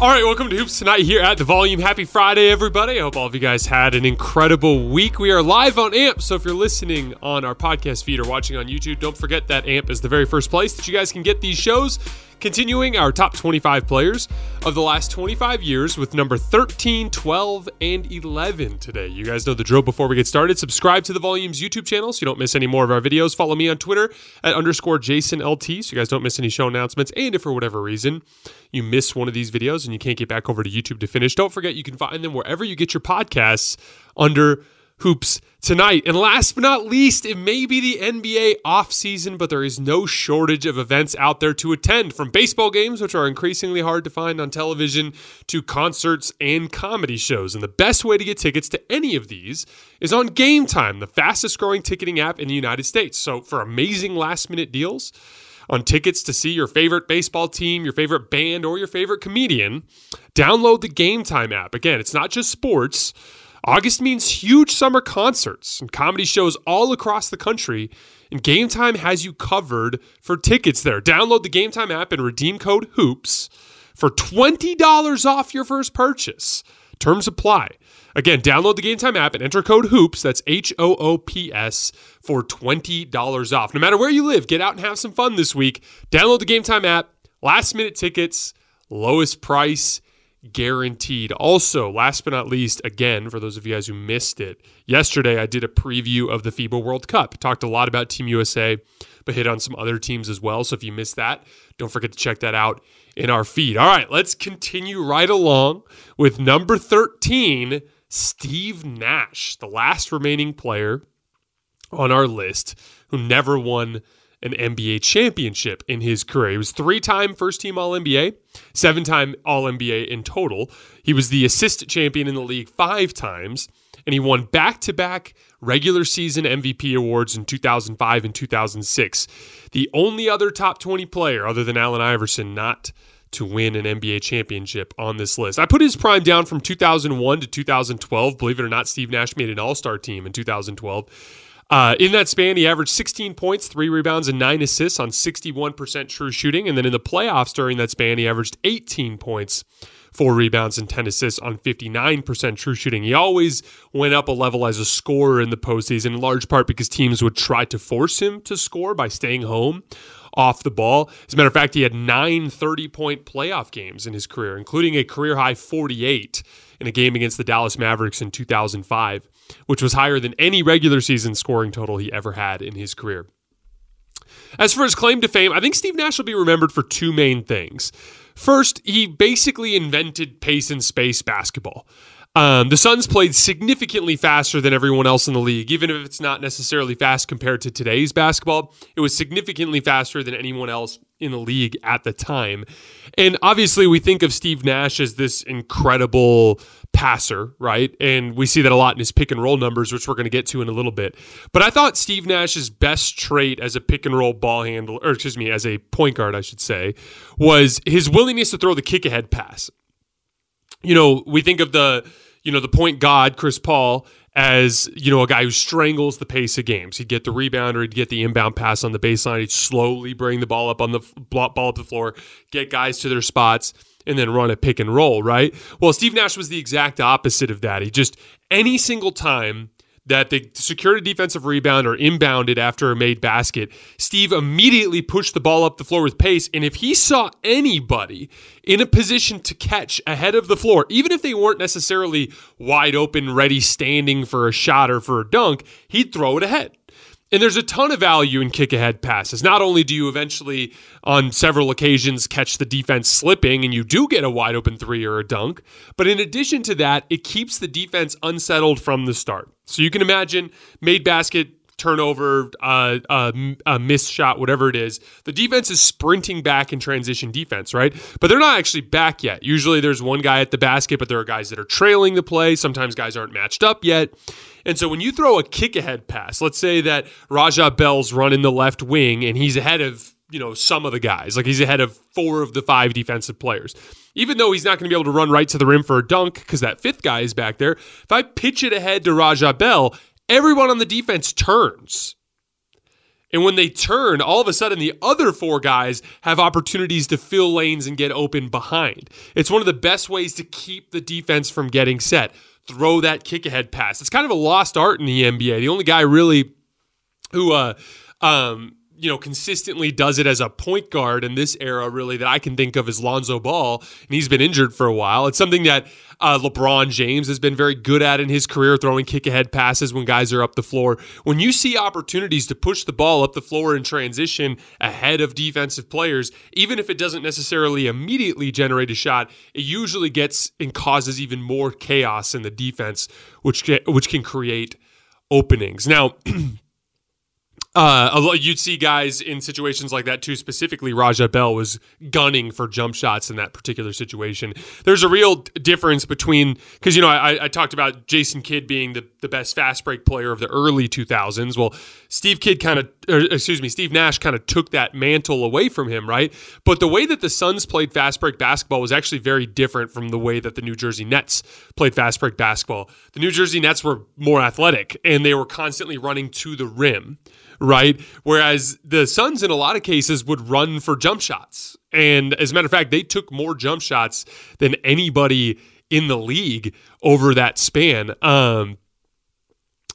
All right, welcome to Hoops Tonight here at the Volume. Happy Friday, everybody. I hope all of you guys had an incredible week. We are live on AMP, so if you're listening on our podcast feed or watching on YouTube, don't forget that AMP is the very first place that you guys can get these shows. Continuing our top 25 players of the last 25 years with number 13, 12, and 11 today. You guys know the drill before we get started. Subscribe to the Volumes YouTube channel so you don't miss any more of our videos. Follow me on Twitter at underscore JasonLT so you guys don't miss any show announcements. And if for whatever reason you miss one of these videos and you can't get back over to YouTube to finish, don't forget you can find them wherever you get your podcasts under hoops tonight. And last but not least, it may be the NBA offseason, but there is no shortage of events out there to attend from baseball games, which are increasingly hard to find on television, to concerts and comedy shows. And the best way to get tickets to any of these is on Game Time, the fastest growing ticketing app in the United States. So for amazing last minute deals, on tickets to see your favorite baseball team, your favorite band, or your favorite comedian, download the Game Time app. Again, it's not just sports. August means huge summer concerts and comedy shows all across the country, and Game Time has you covered for tickets there. Download the Game Time app and redeem code HOOPS for $20 off your first purchase. Terms apply. Again, download the Game Time app and enter code HOOPS, that's H O O P S, for $20 off. No matter where you live, get out and have some fun this week. Download the Game Time app, last minute tickets, lowest price guaranteed. Also, last but not least, again, for those of you guys who missed it, yesterday I did a preview of the FIBA World Cup. Talked a lot about Team USA, but hit on some other teams as well. So if you missed that, don't forget to check that out in our feed. All right, let's continue right along with number 13, Steve Nash, the last remaining player on our list who never won an NBA championship in his career. He was three time first team All NBA, seven time All NBA in total. He was the assist champion in the league five times, and he won back to back regular season MVP awards in 2005 and 2006. The only other top 20 player other than Allen Iverson not to win an NBA championship on this list. I put his prime down from 2001 to 2012. Believe it or not, Steve Nash made an all star team in 2012. Uh, in that span, he averaged 16 points, three rebounds, and nine assists on 61% true shooting. And then in the playoffs during that span, he averaged 18 points, four rebounds, and 10 assists on 59% true shooting. He always went up a level as a scorer in the postseason, in large part because teams would try to force him to score by staying home off the ball. As a matter of fact, he had nine 30 point playoff games in his career, including a career high 48 in a game against the Dallas Mavericks in 2005 which was higher than any regular season scoring total he ever had in his career. As for his claim to fame, I think Steve Nash will be remembered for two main things. First, he basically invented pace and space basketball. Um, the Suns played significantly faster than everyone else in the league, even if it's not necessarily fast compared to today's basketball. It was significantly faster than anyone else in the league at the time. And obviously, we think of Steve Nash as this incredible passer, right? And we see that a lot in his pick and roll numbers, which we're going to get to in a little bit. But I thought Steve Nash's best trait as a pick and roll ball handler, or excuse me, as a point guard, I should say, was his willingness to throw the kick ahead pass. You know, we think of the you know, the point god, Chris Paul, as, you know, a guy who strangles the pace of games. He'd get the rebound or he'd get the inbound pass on the baseline. He'd slowly bring the ball up on the ball up the floor, get guys to their spots, and then run a pick and roll, right? Well, Steve Nash was the exact opposite of that. He just, any single time that they secured a defensive rebound or inbounded after a made basket, Steve immediately pushed the ball up the floor with pace. And if he saw anybody in a position to catch ahead of the floor, even if they weren't necessarily wide open, ready, standing for a shot or for a dunk, he'd throw it ahead. And there's a ton of value in kick ahead passes. Not only do you eventually, on several occasions, catch the defense slipping and you do get a wide open three or a dunk, but in addition to that, it keeps the defense unsettled from the start. So you can imagine made basket, turnover, uh, uh, a missed shot, whatever it is, the defense is sprinting back in transition defense, right? But they're not actually back yet. Usually there's one guy at the basket, but there are guys that are trailing the play. Sometimes guys aren't matched up yet. And so when you throw a kick ahead pass, let's say that Raja Bell's running the left wing and he's ahead of, you know, some of the guys, like he's ahead of four of the five defensive players. Even though he's not going to be able to run right to the rim for a dunk because that fifth guy is back there, if I pitch it ahead to Raja Bell, everyone on the defense turns. And when they turn, all of a sudden the other four guys have opportunities to fill lanes and get open behind. It's one of the best ways to keep the defense from getting set throw that kick ahead pass. It's kind of a lost art in the NBA. The only guy really who uh, um, you know, consistently does it as a point guard in this era, really, that I can think of is Lonzo Ball, and he's been injured for a while. It's something that uh, LeBron James has been very good at in his career, throwing kick ahead passes when guys are up the floor. When you see opportunities to push the ball up the floor in transition ahead of defensive players, even if it doesn't necessarily immediately generate a shot, it usually gets and causes even more chaos in the defense, which, which can create openings. Now, Uh, you'd see guys in situations like that too. Specifically, Raja Bell was gunning for jump shots in that particular situation. There's a real difference between because you know I, I, talked about Jason Kidd being the, the best fast break player of the early 2000s. Well, Steve Kidd kind of, excuse me, Steve Nash kind of took that mantle away from him, right? But the way that the Suns played fast break basketball was actually very different from the way that the New Jersey Nets played fast break basketball. The New Jersey Nets were more athletic and they were constantly running to the rim right? Whereas the Suns, in a lot of cases, would run for jump shots. And as a matter of fact, they took more jump shots than anybody in the league over that span. Um,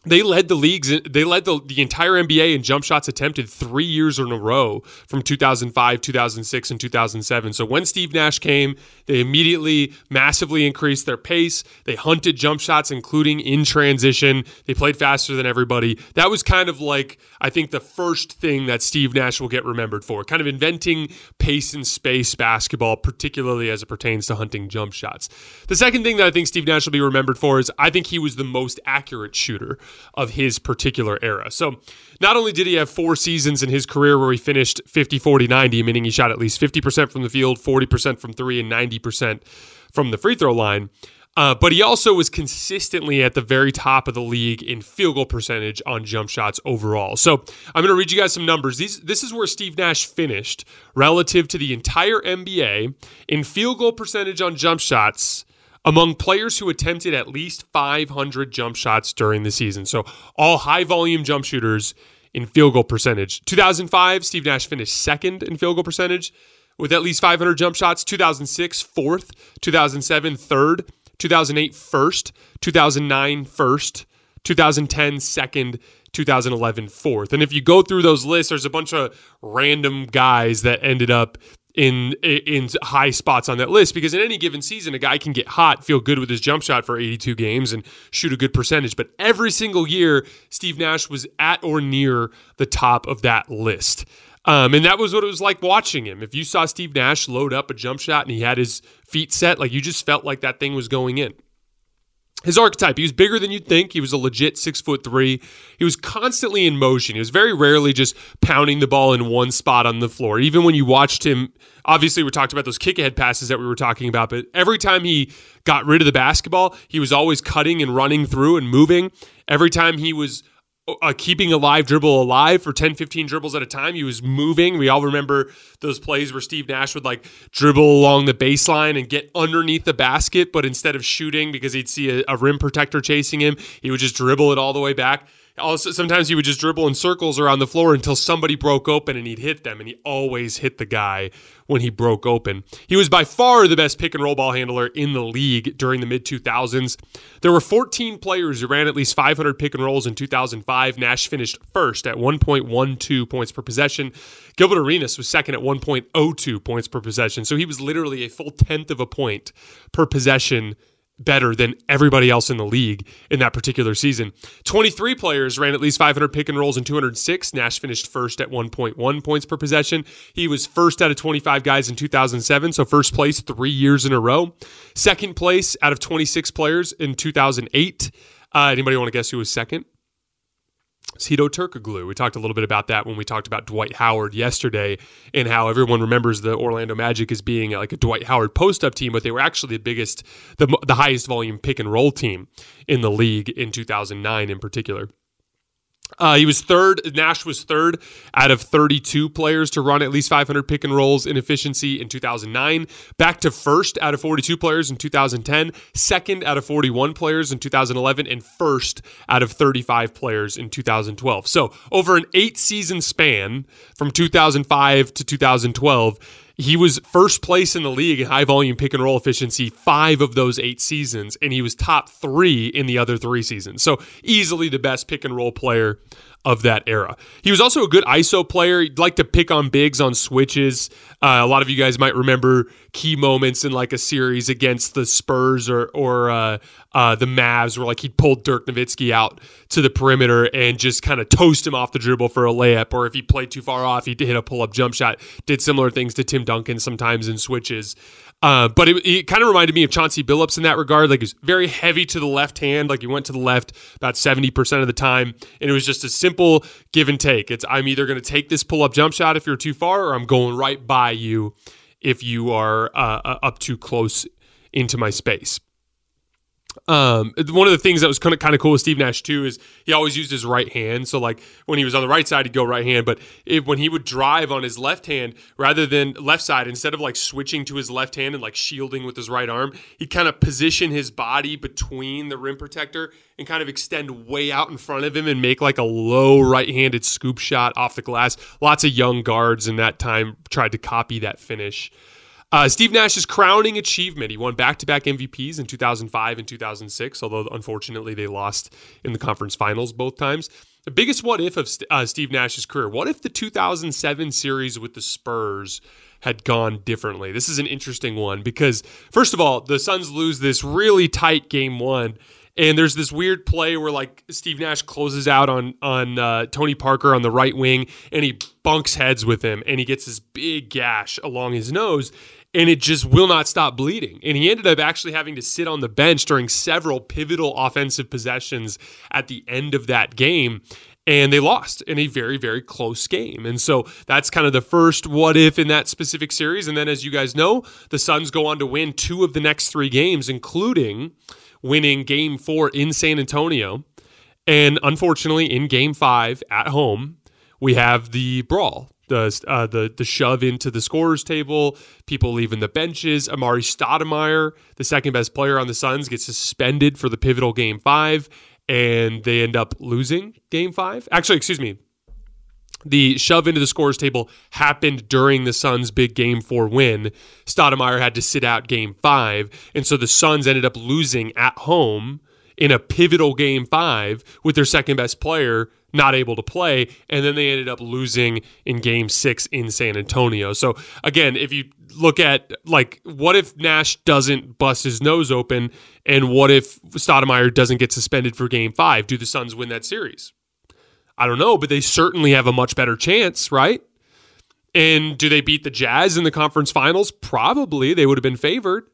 they led the leagues they led the, the entire nba in jump shots attempted three years in a row from 2005 2006 and 2007 so when steve nash came they immediately massively increased their pace. They hunted jump shots including in transition. They played faster than everybody. That was kind of like i think the first thing that steve nash will get remembered for kind of inventing pace and space basketball particularly as it pertains to hunting jump shots. The second thing that i think steve nash will be remembered for is i think he was the most accurate shooter of his particular era. So not only did he have four seasons in his career where he finished 50, 40, 90, meaning he shot at least 50% from the field, 40% from three, and 90% from the free throw line. Uh, but he also was consistently at the very top of the league in field goal percentage on jump shots overall. So I'm going to read you guys some numbers. These, this is where Steve Nash finished relative to the entire NBA in field goal percentage on jump shots among players who attempted at least 500 jump shots during the season. So, all high volume jump shooters in field goal percentage. 2005, Steve Nash finished second in field goal percentage with at least 500 jump shots. 2006, fourth. 2007, third. 2008, first. 2009, first. 2010, second. 2011, fourth. And if you go through those lists, there's a bunch of random guys that ended up in in high spots on that list because in any given season a guy can get hot, feel good with his jump shot for 82 games and shoot a good percentage, but every single year Steve Nash was at or near the top of that list. Um, and that was what it was like watching him. If you saw Steve Nash load up a jump shot and he had his feet set, like you just felt like that thing was going in. His archetype. He was bigger than you'd think. He was a legit six foot three. He was constantly in motion. He was very rarely just pounding the ball in one spot on the floor. Even when you watched him, obviously we talked about those kick ahead passes that we were talking about, but every time he got rid of the basketball, he was always cutting and running through and moving. Every time he was uh, keeping a live dribble alive for 10, 15 dribbles at a time. He was moving. We all remember those plays where Steve Nash would like dribble along the baseline and get underneath the basket, but instead of shooting because he'd see a, a rim protector chasing him, he would just dribble it all the way back. Oh, also, sometimes he would just dribble in circles around the floor until somebody broke open and he'd hit them, and he always hit the guy when he broke open. He was by far the best pick and roll ball handler in the league during the mid 2000s. There were 14 players who ran at least 500 pick and rolls in 2005. Nash finished first at 1.12 points per possession. Gilbert Arenas was second at 1.02 points per possession. So he was literally a full tenth of a point per possession better than everybody else in the league in that particular season. 23 players ran at least 500 pick and rolls in 206. Nash finished first at 1.1 points per possession. He was first out of 25 guys in 2007, so first place three years in a row. Second place out of 26 players in 2008. Uh, anybody want to guess who was second? Hedo Turkoglu. We talked a little bit about that when we talked about Dwight Howard yesterday and how everyone remembers the Orlando Magic as being like a Dwight Howard post up team, but they were actually the biggest, the, the highest volume pick and roll team in the league in 2009 in particular. Uh, he was third. Nash was third out of 32 players to run at least 500 pick and rolls in efficiency in 2009. Back to first out of 42 players in 2010. Second out of 41 players in 2011, and first out of 35 players in 2012. So over an eight season span from 2005 to 2012 he was first place in the league in high volume pick and roll efficiency five of those eight seasons, and he was top three in the other three seasons. So easily the best pick and roll player of that era. He was also a good ISO player. He'd like to pick on bigs on switches. Uh, a lot of you guys might remember key moments in like a series against the Spurs or or uh, uh, the Mavs, where like he pulled Dirk Nowitzki out to the perimeter and just kind of toast him off the dribble for a layup, or if he played too far off, he'd hit a pull up jump shot. Did similar things to Tim Duncan sometimes in switches. Uh, but it, it kind of reminded me of Chauncey Billups in that regard. Like he was very heavy to the left hand. Like he went to the left about 70% of the time. And it was just a simple give and take. It's I'm either going to take this pull up jump shot if you're too far, or I'm going right by you if you are uh, uh up too close into my space. Um, one of the things that was kind of kind of cool with Steve Nash too is he always used his right hand. So like when he was on the right side, he'd go right hand. But if, when he would drive on his left hand rather than left side, instead of like switching to his left hand and like shielding with his right arm, he'd kind of position his body between the rim protector and kind of extend way out in front of him and make like a low right-handed scoop shot off the glass. Lots of young guards in that time tried to copy that finish. Uh, Steve Nash's crowning achievement. He won back to back MVPs in 2005 and 2006, although unfortunately they lost in the conference finals both times. The biggest what if of uh, Steve Nash's career. What if the 2007 series with the Spurs had gone differently? This is an interesting one because, first of all, the Suns lose this really tight game one. And there's this weird play where like Steve Nash closes out on on uh, Tony Parker on the right wing, and he bunks heads with him, and he gets this big gash along his nose and it just will not stop bleeding. And he ended up actually having to sit on the bench during several pivotal offensive possessions at the end of that game. And they lost in a very, very close game. And so that's kind of the first what if in that specific series. And then, as you guys know, the Suns go on to win two of the next three games, including winning game four in San Antonio. And unfortunately, in game five at home, we have the brawl the uh, the the shove into the scorers table, people leaving the benches. Amar'e Stoudemire, the second best player on the Suns, gets suspended for the pivotal game five, and they end up losing game five. Actually, excuse me. The shove into the scores table happened during the Suns' big game four win. Stoudemire had to sit out game five, and so the Suns ended up losing at home in a pivotal game five with their second best player not able to play. And then they ended up losing in game six in San Antonio. So, again, if you look at like, what if Nash doesn't bust his nose open? And what if Stoudemire doesn't get suspended for game five? Do the Suns win that series? I don't know, but they certainly have a much better chance, right? And do they beat the Jazz in the conference finals? Probably. They would have been favored.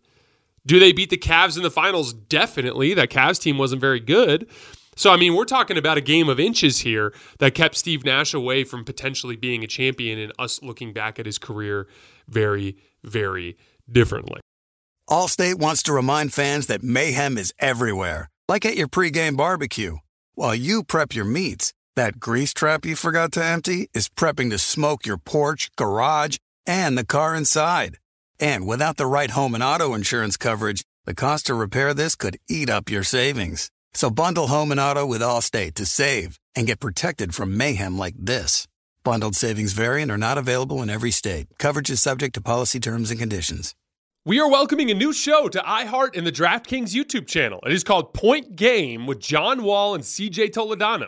Do they beat the Cavs in the finals? Definitely. That Cavs team wasn't very good. So, I mean, we're talking about a game of inches here that kept Steve Nash away from potentially being a champion and us looking back at his career very, very differently. Allstate wants to remind fans that mayhem is everywhere, like at your pregame barbecue. While you prep your meats, that grease trap you forgot to empty is prepping to smoke your porch, garage, and the car inside. And without the right home and auto insurance coverage, the cost to repair this could eat up your savings. So bundle home and auto with Allstate to save and get protected from mayhem like this. Bundled savings variant are not available in every state. Coverage is subject to policy terms and conditions. We are welcoming a new show to iHeart and the DraftKings YouTube channel. It is called Point Game with John Wall and CJ Toledano.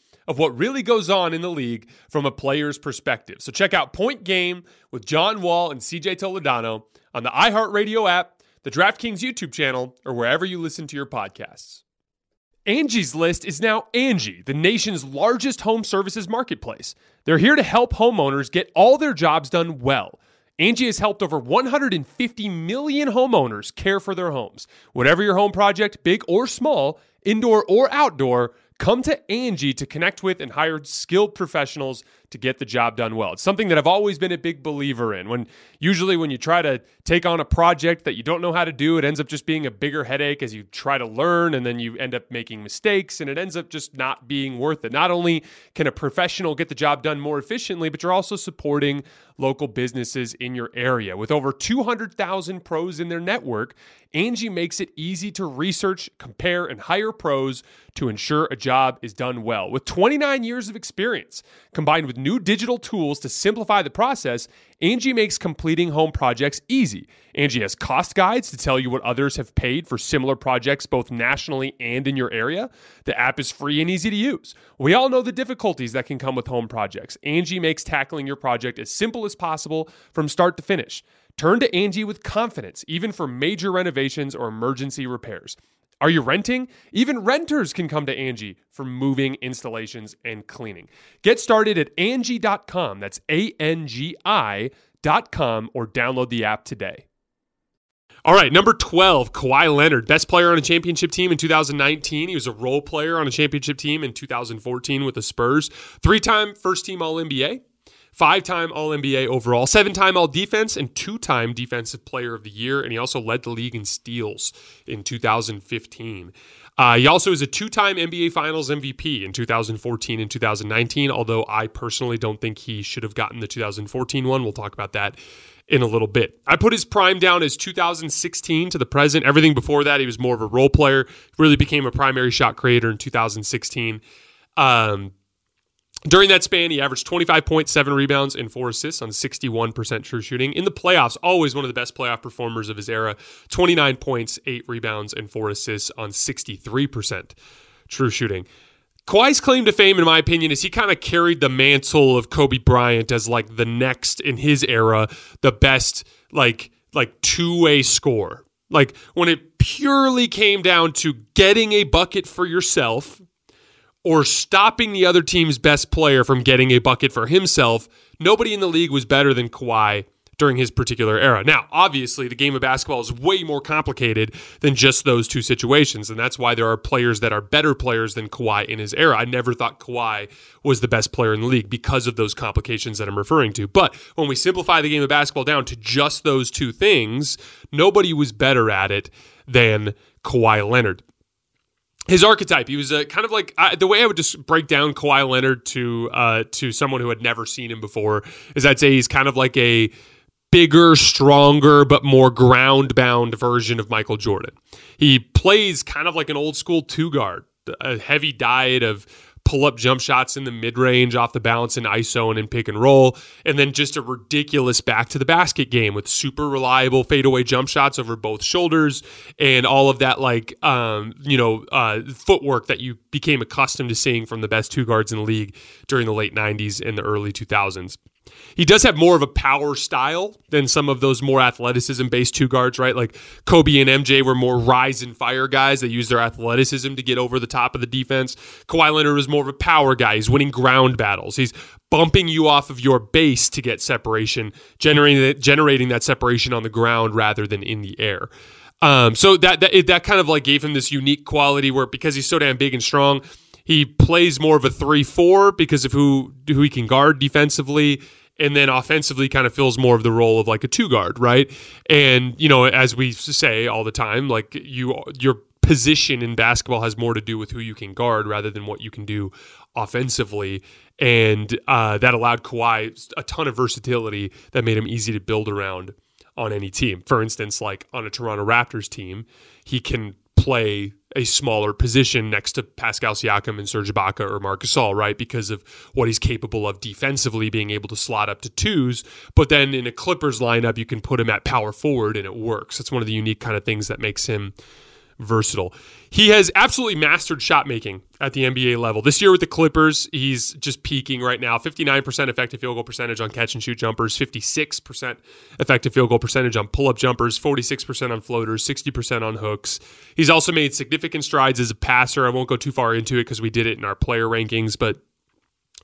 of what really goes on in the league from a player's perspective. So check out Point Game with John Wall and CJ Toledano on the iHeartRadio app, the DraftKings YouTube channel, or wherever you listen to your podcasts. Angie's List is now Angie, the nation's largest home services marketplace. They're here to help homeowners get all their jobs done well. Angie has helped over 150 million homeowners care for their homes. Whatever your home project, big or small, indoor or outdoor, Come to Angie to connect with and hire skilled professionals to get the job done well. It's something that I've always been a big believer in. When usually when you try to take on a project that you don't know how to do, it ends up just being a bigger headache as you try to learn and then you end up making mistakes and it ends up just not being worth it. Not only can a professional get the job done more efficiently, but you're also supporting local businesses in your area. With over 200,000 pros in their network, Angie makes it easy to research, compare, and hire pros to ensure a job is done well. With 29 years of experience, combined with new digital tools to simplify the process, Angie makes completing home projects easy. Angie has cost guides to tell you what others have paid for similar projects both nationally and in your area. The app is free and easy to use. We all know the difficulties that can come with home projects. Angie makes tackling your project as simple as possible from start to finish. Turn to Angie with confidence, even for major renovations or emergency repairs. Are you renting? Even renters can come to Angie for moving, installations, and cleaning. Get started at Angie.com. That's A N G I.com or download the app today. All right, number 12, Kawhi Leonard, best player on a championship team in 2019. He was a role player on a championship team in 2014 with the Spurs. Three time first team All NBA, five time All NBA overall, seven time All Defense, and two time Defensive Player of the Year. And he also led the league in steals in 2015. Uh, he also is a two time NBA Finals MVP in 2014 and 2019, although I personally don't think he should have gotten the 2014 one. We'll talk about that in a little bit. I put his prime down as 2016 to the present. Everything before that, he was more of a role player, really became a primary shot creator in 2016. Um, during that span, he averaged 25.7 rebounds and four assists on 61% true shooting. In the playoffs, always one of the best playoff performers of his era. 29 points, eight rebounds, and four assists on 63% true shooting. Kawhi's claim to fame, in my opinion, is he kind of carried the mantle of Kobe Bryant as like the next in his era, the best like like two way score. Like when it purely came down to getting a bucket for yourself or stopping the other team's best player from getting a bucket for himself, nobody in the league was better than Kawhi during his particular era. Now, obviously, the game of basketball is way more complicated than just those two situations, and that's why there are players that are better players than Kawhi in his era. I never thought Kawhi was the best player in the league because of those complications that I'm referring to. But when we simplify the game of basketball down to just those two things, nobody was better at it than Kawhi Leonard his archetype. He was a kind of like the way I would just break down Kawhi Leonard to uh, to someone who had never seen him before is I'd say he's kind of like a bigger, stronger, but more ground bound version of Michael Jordan. He plays kind of like an old school two guard, a heavy diet of pull up jump shots in the mid range off the bounce in ISO and in pick and roll. And then just a ridiculous back to the basket game with super reliable fadeaway jump shots over both shoulders and all of that, like, um, you know, uh, footwork that you became accustomed to seeing from the best two guards in the league during the late 90s and the early 2000s. He does have more of a power style than some of those more athleticism based two guards, right? Like Kobe and MJ were more rise and fire guys. They use their athleticism to get over the top of the defense. Kawhi Leonard was more of a power guy. He's winning ground battles. He's bumping you off of your base to get separation, generating generating that separation on the ground rather than in the air. Um, so that that, it, that kind of like gave him this unique quality where because he's so damn big and strong, he plays more of a three-four because of who who he can guard defensively, and then offensively kind of fills more of the role of like a two guard, right? And you know, as we say all the time, like you your position in basketball has more to do with who you can guard rather than what you can do offensively. And uh, that allowed Kawhi a ton of versatility that made him easy to build around on any team. For instance, like on a Toronto Raptors team, he can play a smaller position next to Pascal Siakam and Serge Ibaka or Marc Gasol, right? Because of what he's capable of defensively, being able to slot up to twos. But then in a Clippers lineup, you can put him at power forward and it works. That's one of the unique kind of things that makes him versatile. He has absolutely mastered shot making at the NBA level. This year with the Clippers, he's just peaking right now. 59% effective field goal percentage on catch and shoot jumpers, 56% effective field goal percentage on pull up jumpers, 46% on floaters, 60% on hooks. He's also made significant strides as a passer. I won't go too far into it because we did it in our player rankings, but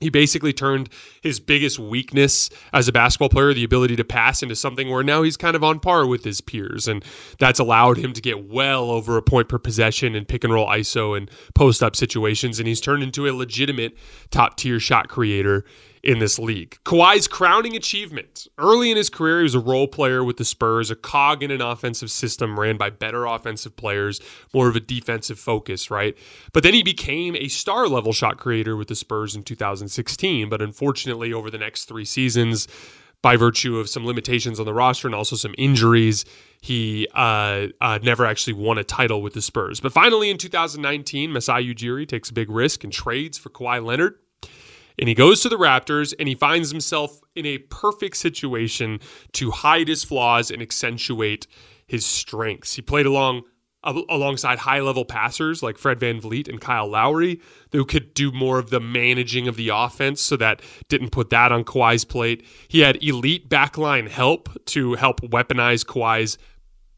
he basically turned his biggest weakness as a basketball player, the ability to pass, into something where now he's kind of on par with his peers. And that's allowed him to get well over a point per possession in pick and roll ISO and post up situations. And he's turned into a legitimate top tier shot creator in this league. Kawhi's crowning achievement. Early in his career, he was a role player with the Spurs, a cog in an offensive system ran by better offensive players, more of a defensive focus, right? But then he became a star level shot creator with the Spurs in 2016. But unfortunately, over the next three seasons, by virtue of some limitations on the roster and also some injuries, he uh, uh, never actually won a title with the Spurs. But finally, in 2019, Masai Ujiri takes a big risk and trades for Kawhi Leonard. And he goes to the Raptors and he finds himself in a perfect situation to hide his flaws and accentuate his strengths. He played along alongside high level passers like Fred VanVleet and Kyle Lowry, who could do more of the managing of the offense, so that didn't put that on Kawhi's plate. He had elite backline help to help weaponize Kawhi's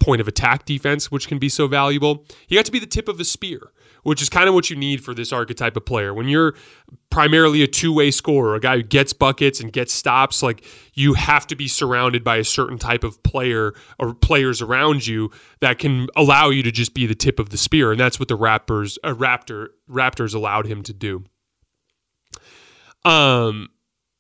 point of attack defense, which can be so valuable. He got to be the tip of the spear which is kind of what you need for this archetype of player. When you're primarily a two way scorer, a guy who gets buckets and gets stops, like you have to be surrounded by a certain type of player or players around you that can allow you to just be the tip of the spear. And that's what the Raptors, uh, Raptor, Raptors allowed him to do. Um,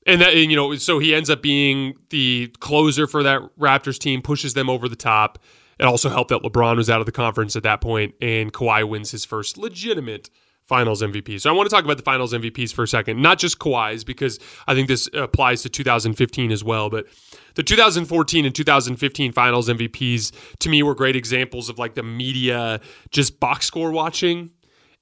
and that and, you know, so he ends up being the closer for that Raptors team, pushes them over the top. It also helped that LeBron was out of the conference at that point, and Kawhi wins his first legitimate Finals MVP. So I want to talk about the Finals MVPs for a second, not just Kawhi's, because I think this applies to 2015 as well, but the 2014 and 2015 Finals MVPs to me were great examples of like the media just box score watching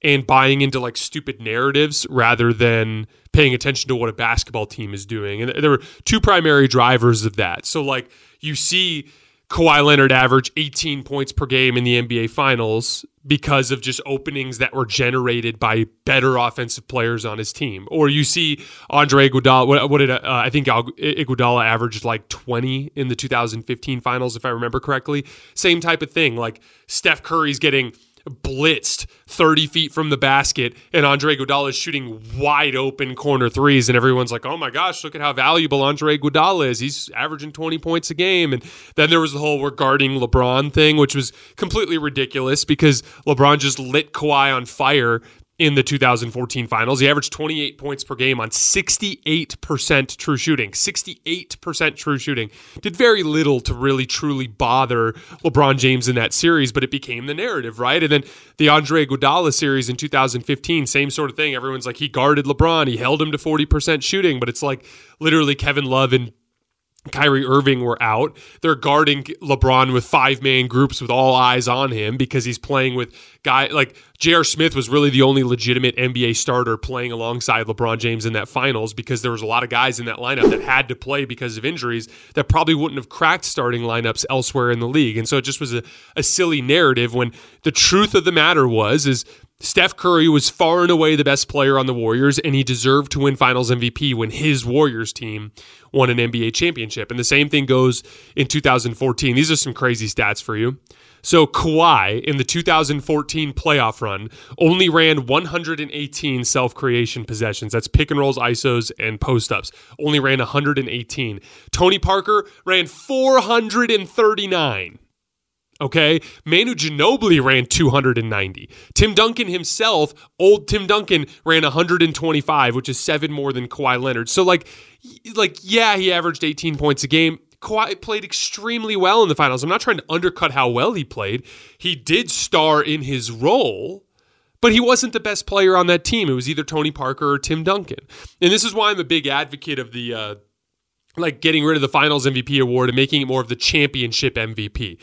and buying into like stupid narratives rather than paying attention to what a basketball team is doing. And there were two primary drivers of that. So like you see Kawhi Leonard averaged 18 points per game in the NBA Finals because of just openings that were generated by better offensive players on his team. Or you see Andre Iguodala. What, what did uh, I think Iguodala averaged like 20 in the 2015 Finals, if I remember correctly. Same type of thing. Like Steph Curry's getting blitzed 30 feet from the basket, and Andre Iguodala is shooting wide open corner threes, and everyone's like, "Oh my gosh, look at how valuable Andre Iguodala is! He's averaging 20 points a game." And then there was the whole regarding LeBron thing, which was completely ridiculous because LeBron just lit Kawhi on fire in the 2014 finals. He averaged 28 points per game on 68% true shooting. 68% true shooting. Did very little to really truly bother LeBron James in that series, but it became the narrative, right? And then the Andre Iguodala series in 2015, same sort of thing. Everyone's like, he guarded LeBron, he held him to 40% shooting, but it's like literally Kevin Love and Kyrie Irving were out. They're guarding LeBron with five man groups with all eyes on him because he's playing with guy like J.R. Smith was really the only legitimate NBA starter playing alongside LeBron James in that finals because there was a lot of guys in that lineup that had to play because of injuries that probably wouldn't have cracked starting lineups elsewhere in the league. And so it just was a, a silly narrative when the truth of the matter was is Steph Curry was far and away the best player on the Warriors, and he deserved to win Finals MVP when his Warriors team won an NBA championship. And the same thing goes in 2014. These are some crazy stats for you. So Kawhi in the 2014 playoff run only ran 118 self-creation possessions. That's pick and rolls, isos, and post-ups. Only ran 118. Tony Parker ran 439. Okay. Manu Ginobili ran 290. Tim Duncan himself, old Tim Duncan, ran 125, which is seven more than Kawhi Leonard. So, like, like yeah, he averaged 18 points a game. Kawhi played extremely well in the finals. I'm not trying to undercut how well he played. He did star in his role, but he wasn't the best player on that team. It was either Tony Parker or Tim Duncan. And this is why I'm a big advocate of the, uh, like getting rid of the finals MVP award and making it more of the championship MVP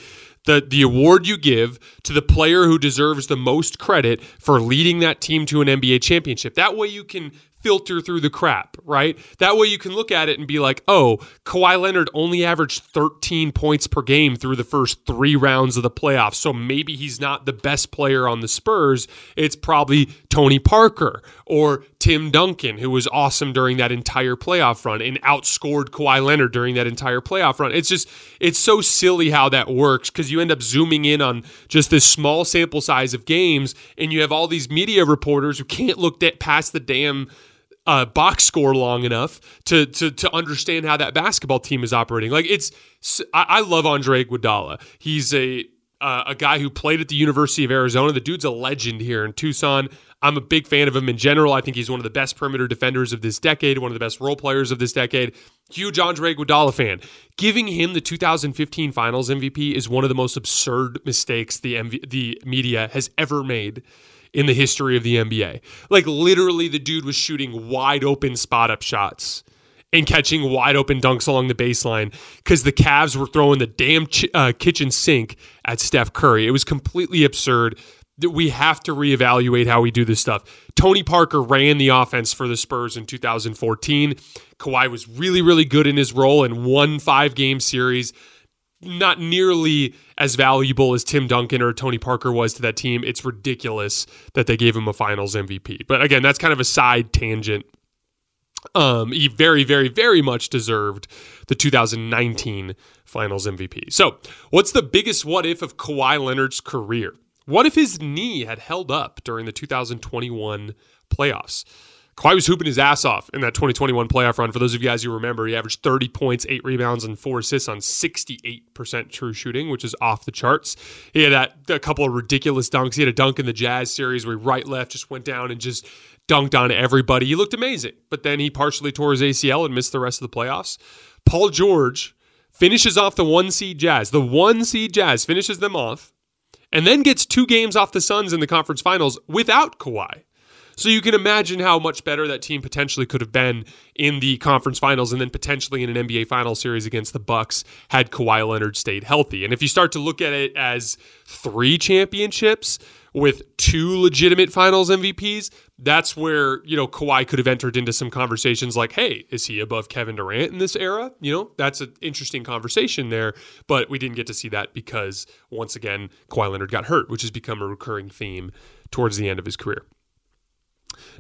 the the award you give to the player who deserves the most credit for leading that team to an NBA championship. That way you can filter through the crap, right? That way you can look at it and be like, oh, Kawhi Leonard only averaged 13 points per game through the first three rounds of the playoffs. So maybe he's not the best player on the Spurs. It's probably Tony Parker or Tim Duncan, who was awesome during that entire playoff run and outscored Kawhi Leonard during that entire playoff run. It's just, it's so silly how that works because you end up zooming in on just this small sample size of games and you have all these media reporters who can't look past the damn uh, box score long enough to to to understand how that basketball team is operating. Like it's, I, I love Andre Iguodala. He's a uh, a guy who played at the University of Arizona. The dude's a legend here in Tucson. I'm a big fan of him in general. I think he's one of the best perimeter defenders of this decade, one of the best role players of this decade. Huge Andre Iguodala fan. Giving him the 2015 Finals MVP is one of the most absurd mistakes the MV- the media has ever made in the history of the NBA. Like literally, the dude was shooting wide open spot up shots and catching wide open dunks along the baseline because the Cavs were throwing the damn ch- uh, kitchen sink at Steph Curry. It was completely absurd. That we have to reevaluate how we do this stuff. Tony Parker ran the offense for the Spurs in 2014. Kawhi was really, really good in his role and won five game series not nearly as valuable as Tim Duncan or Tony Parker was to that team. It's ridiculous that they gave him a finals MVP. But again, that's kind of a side tangent. Um, he very, very, very much deserved the 2019 finals MVP. So, what's the biggest what if of Kawhi Leonard's career? What if his knee had held up during the 2021 playoffs? Kawhi was hooping his ass off in that 2021 playoff run. For those of you guys who remember, he averaged 30 points, eight rebounds, and four assists on 68% true shooting, which is off the charts. He had that, a couple of ridiculous dunks. He had a dunk in the Jazz series where he right left just went down and just dunked on everybody. He looked amazing, but then he partially tore his ACL and missed the rest of the playoffs. Paul George finishes off the one seed Jazz. The one seed Jazz finishes them off and then gets two games off the Suns in the conference finals without Kawhi. So you can imagine how much better that team potentially could have been in the conference finals and then potentially in an NBA final series against the Bucks had Kawhi Leonard stayed healthy. And if you start to look at it as three championships with two legitimate finals MVPs, that's where, you know, Kawhi could have entered into some conversations like, hey, is he above Kevin Durant in this era? You know, that's an interesting conversation there. But we didn't get to see that because, once again, Kawhi Leonard got hurt, which has become a recurring theme towards the end of his career.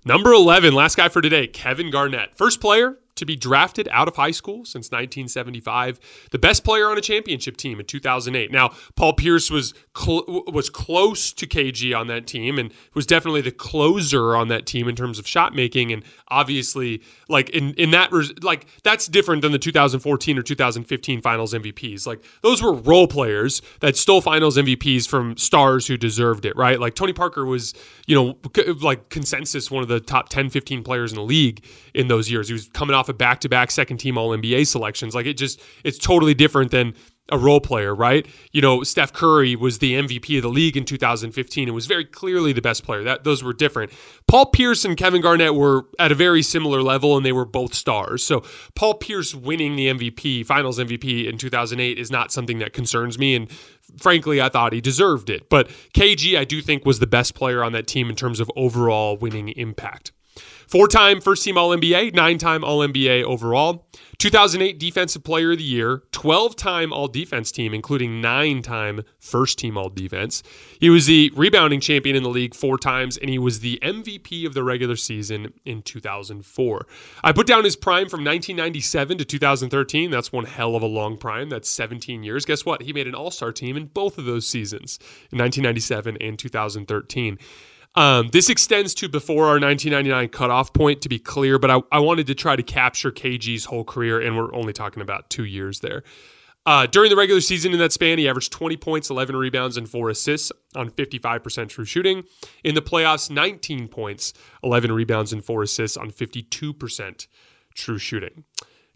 Number 11, last guy for today, Kevin Garnett. First player to be drafted out of high school since 1975, the best player on a championship team in 2008. Now, Paul Pierce was cl- was close to KG on that team and was definitely the closer on that team in terms of shot making and obviously like in in that res- like that's different than the 2014 or 2015 finals MVPs. Like those were role players that stole finals MVPs from stars who deserved it, right? Like Tony Parker was, you know, like consensus one of the top 10 15 players in the league in those years. He was coming off of back to back second team All NBA selections. Like it just, it's totally different than a role player, right? You know, Steph Curry was the MVP of the league in 2015 and was very clearly the best player. That those were different. Paul Pierce and Kevin Garnett were at a very similar level and they were both stars. So Paul Pierce winning the MVP, Finals MVP in 2008 is not something that concerns me and frankly, I thought he deserved it. But KG I do think was the best player on that team in terms of overall winning impact. Four time first team All NBA, nine time All NBA overall, 2008 Defensive Player of the Year, 12 time All Defense team, including nine time first team All Defense. He was the rebounding champion in the league four times, and he was the MVP of the regular season in 2004. I put down his prime from 1997 to 2013. That's one hell of a long prime. That's 17 years. Guess what? He made an All Star team in both of those seasons, in 1997 and 2013. Um, this extends to before our 1999 cutoff point, to be clear, but I, I, wanted to try to capture KG's whole career, and we're only talking about two years there. Uh, during the regular season in that span, he averaged 20 points, 11 rebounds, and 4 assists on 55% true shooting. In the playoffs, 19 points, 11 rebounds, and 4 assists on 52% true shooting.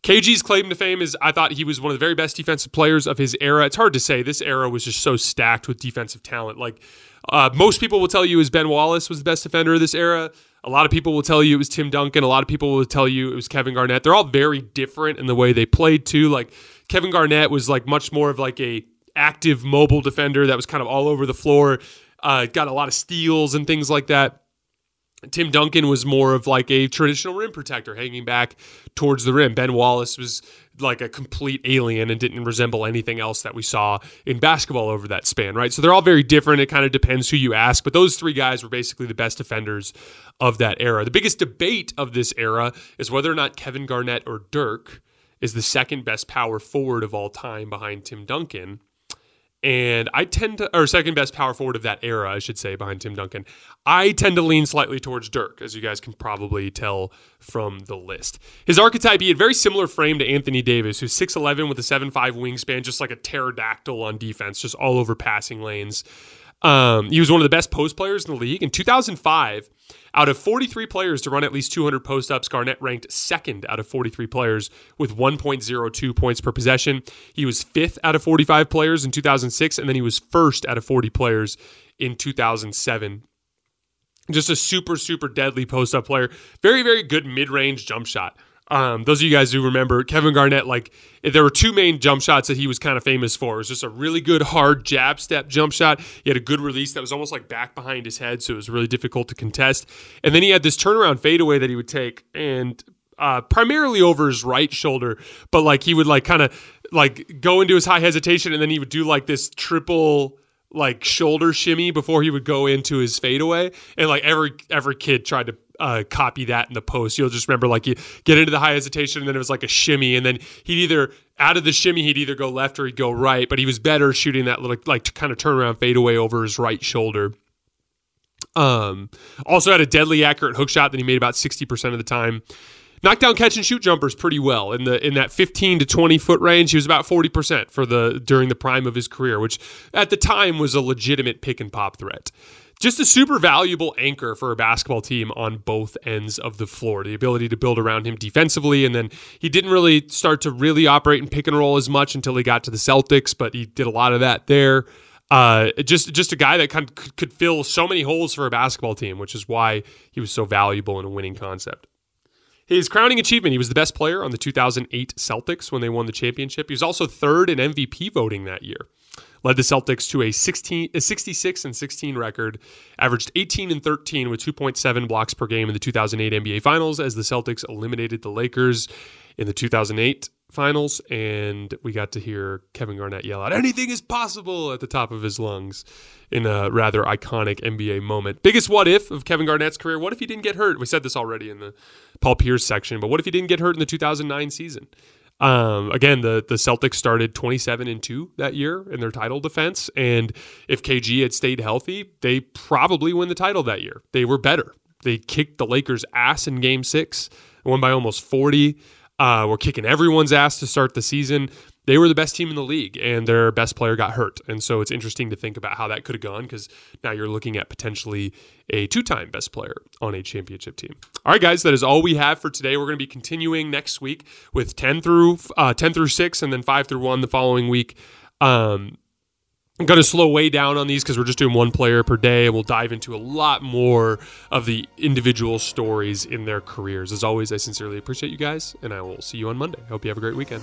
KG's claim to fame is I thought he was one of the very best defensive players of his era. It's hard to say. This era was just so stacked with defensive talent. Like, uh, most people will tell you is Ben Wallace was the best defender of this era. A lot of people will tell you it was Tim Duncan. A lot of people will tell you it was Kevin Garnett. They're all very different in the way they played too. Like Kevin Garnett was like much more of like a active mobile defender that was kind of all over the floor. Uh, got a lot of steals and things like that. Tim Duncan was more of like a traditional rim protector, hanging back towards the rim. Ben Wallace was like a complete alien and didn't resemble anything else that we saw in basketball over that span, right? So they're all very different. It kind of depends who you ask, but those three guys were basically the best defenders of that era. The biggest debate of this era is whether or not Kevin Garnett or Dirk is the second best power forward of all time behind Tim Duncan. And I tend to, or second best power forward of that era, I should say, behind Tim Duncan. I tend to lean slightly towards Dirk, as you guys can probably tell from the list. His archetype, he had very similar frame to Anthony Davis, who's 6'11 with a 7'5 wingspan, just like a pterodactyl on defense, just all over passing lanes. Um, he was one of the best post players in the league. In 2005, out of 43 players to run at least 200 post ups, Garnett ranked second out of 43 players with 1.02 points per possession. He was fifth out of 45 players in 2006, and then he was first out of 40 players in 2007. Just a super, super deadly post up player. Very, very good mid range jump shot. Um, those of you guys who remember Kevin Garnett, like there were two main jump shots that he was kind of famous for. It was just a really good hard jab step jump shot. He had a good release that was almost like back behind his head, so it was really difficult to contest. And then he had this turnaround fadeaway that he would take and uh, primarily over his right shoulder, but like he would like kind of like go into his high hesitation and then he would do like this triple like shoulder shimmy before he would go into his fadeaway. And like every every kid tried to uh, copy that in the post. You'll just remember like you get into the high hesitation and then it was like a shimmy and then he'd either out of the shimmy he'd either go left or he'd go right, but he was better shooting that little like kind of turnaround fadeaway over his right shoulder. Um, also had a deadly accurate hook shot that he made about 60% of the time. Knocked down catch and shoot jumpers pretty well in the in that 15 to 20 foot range. He was about 40% for the during the prime of his career, which at the time was a legitimate pick and pop threat just a super valuable anchor for a basketball team on both ends of the floor. The ability to build around him defensively, and then he didn't really start to really operate in pick and roll as much until he got to the Celtics, but he did a lot of that there. Uh, just just a guy that kind of could fill so many holes for a basketball team, which is why he was so valuable in a winning concept. His crowning achievement, he was the best player on the 2008 Celtics when they won the championship. He was also third in MVP voting that year led the Celtics to a 16, a 66 and 16 record, averaged 18 and 13 with 2.7 blocks per game in the 2008 NBA Finals as the Celtics eliminated the Lakers in the 2008 Finals, and we got to hear Kevin Garnett yell out "Anything is possible" at the top of his lungs in a rather iconic NBA moment. Biggest what if of Kevin Garnett's career? What if he didn't get hurt? We said this already in the Paul Pierce section, but what if he didn't get hurt in the 2009 season? Um, again, the the Celtics started 27 and 2 that year in their title defense. And if KG had stayed healthy, they probably win the title that year. They were better. They kicked the Lakers' ass in game six, won by almost 40. Uh, were kicking everyone's ass to start the season they were the best team in the league and their best player got hurt. And so it's interesting to think about how that could have gone because now you're looking at potentially a two time best player on a championship team. All right, guys, that is all we have for today. We're going to be continuing next week with 10 through uh, 10 through 6 and then 5 through 1 the following week. Um, I'm going to slow way down on these because we're just doing one player per day. and We'll dive into a lot more of the individual stories in their careers. As always, I sincerely appreciate you guys, and I will see you on Monday. Hope you have a great weekend.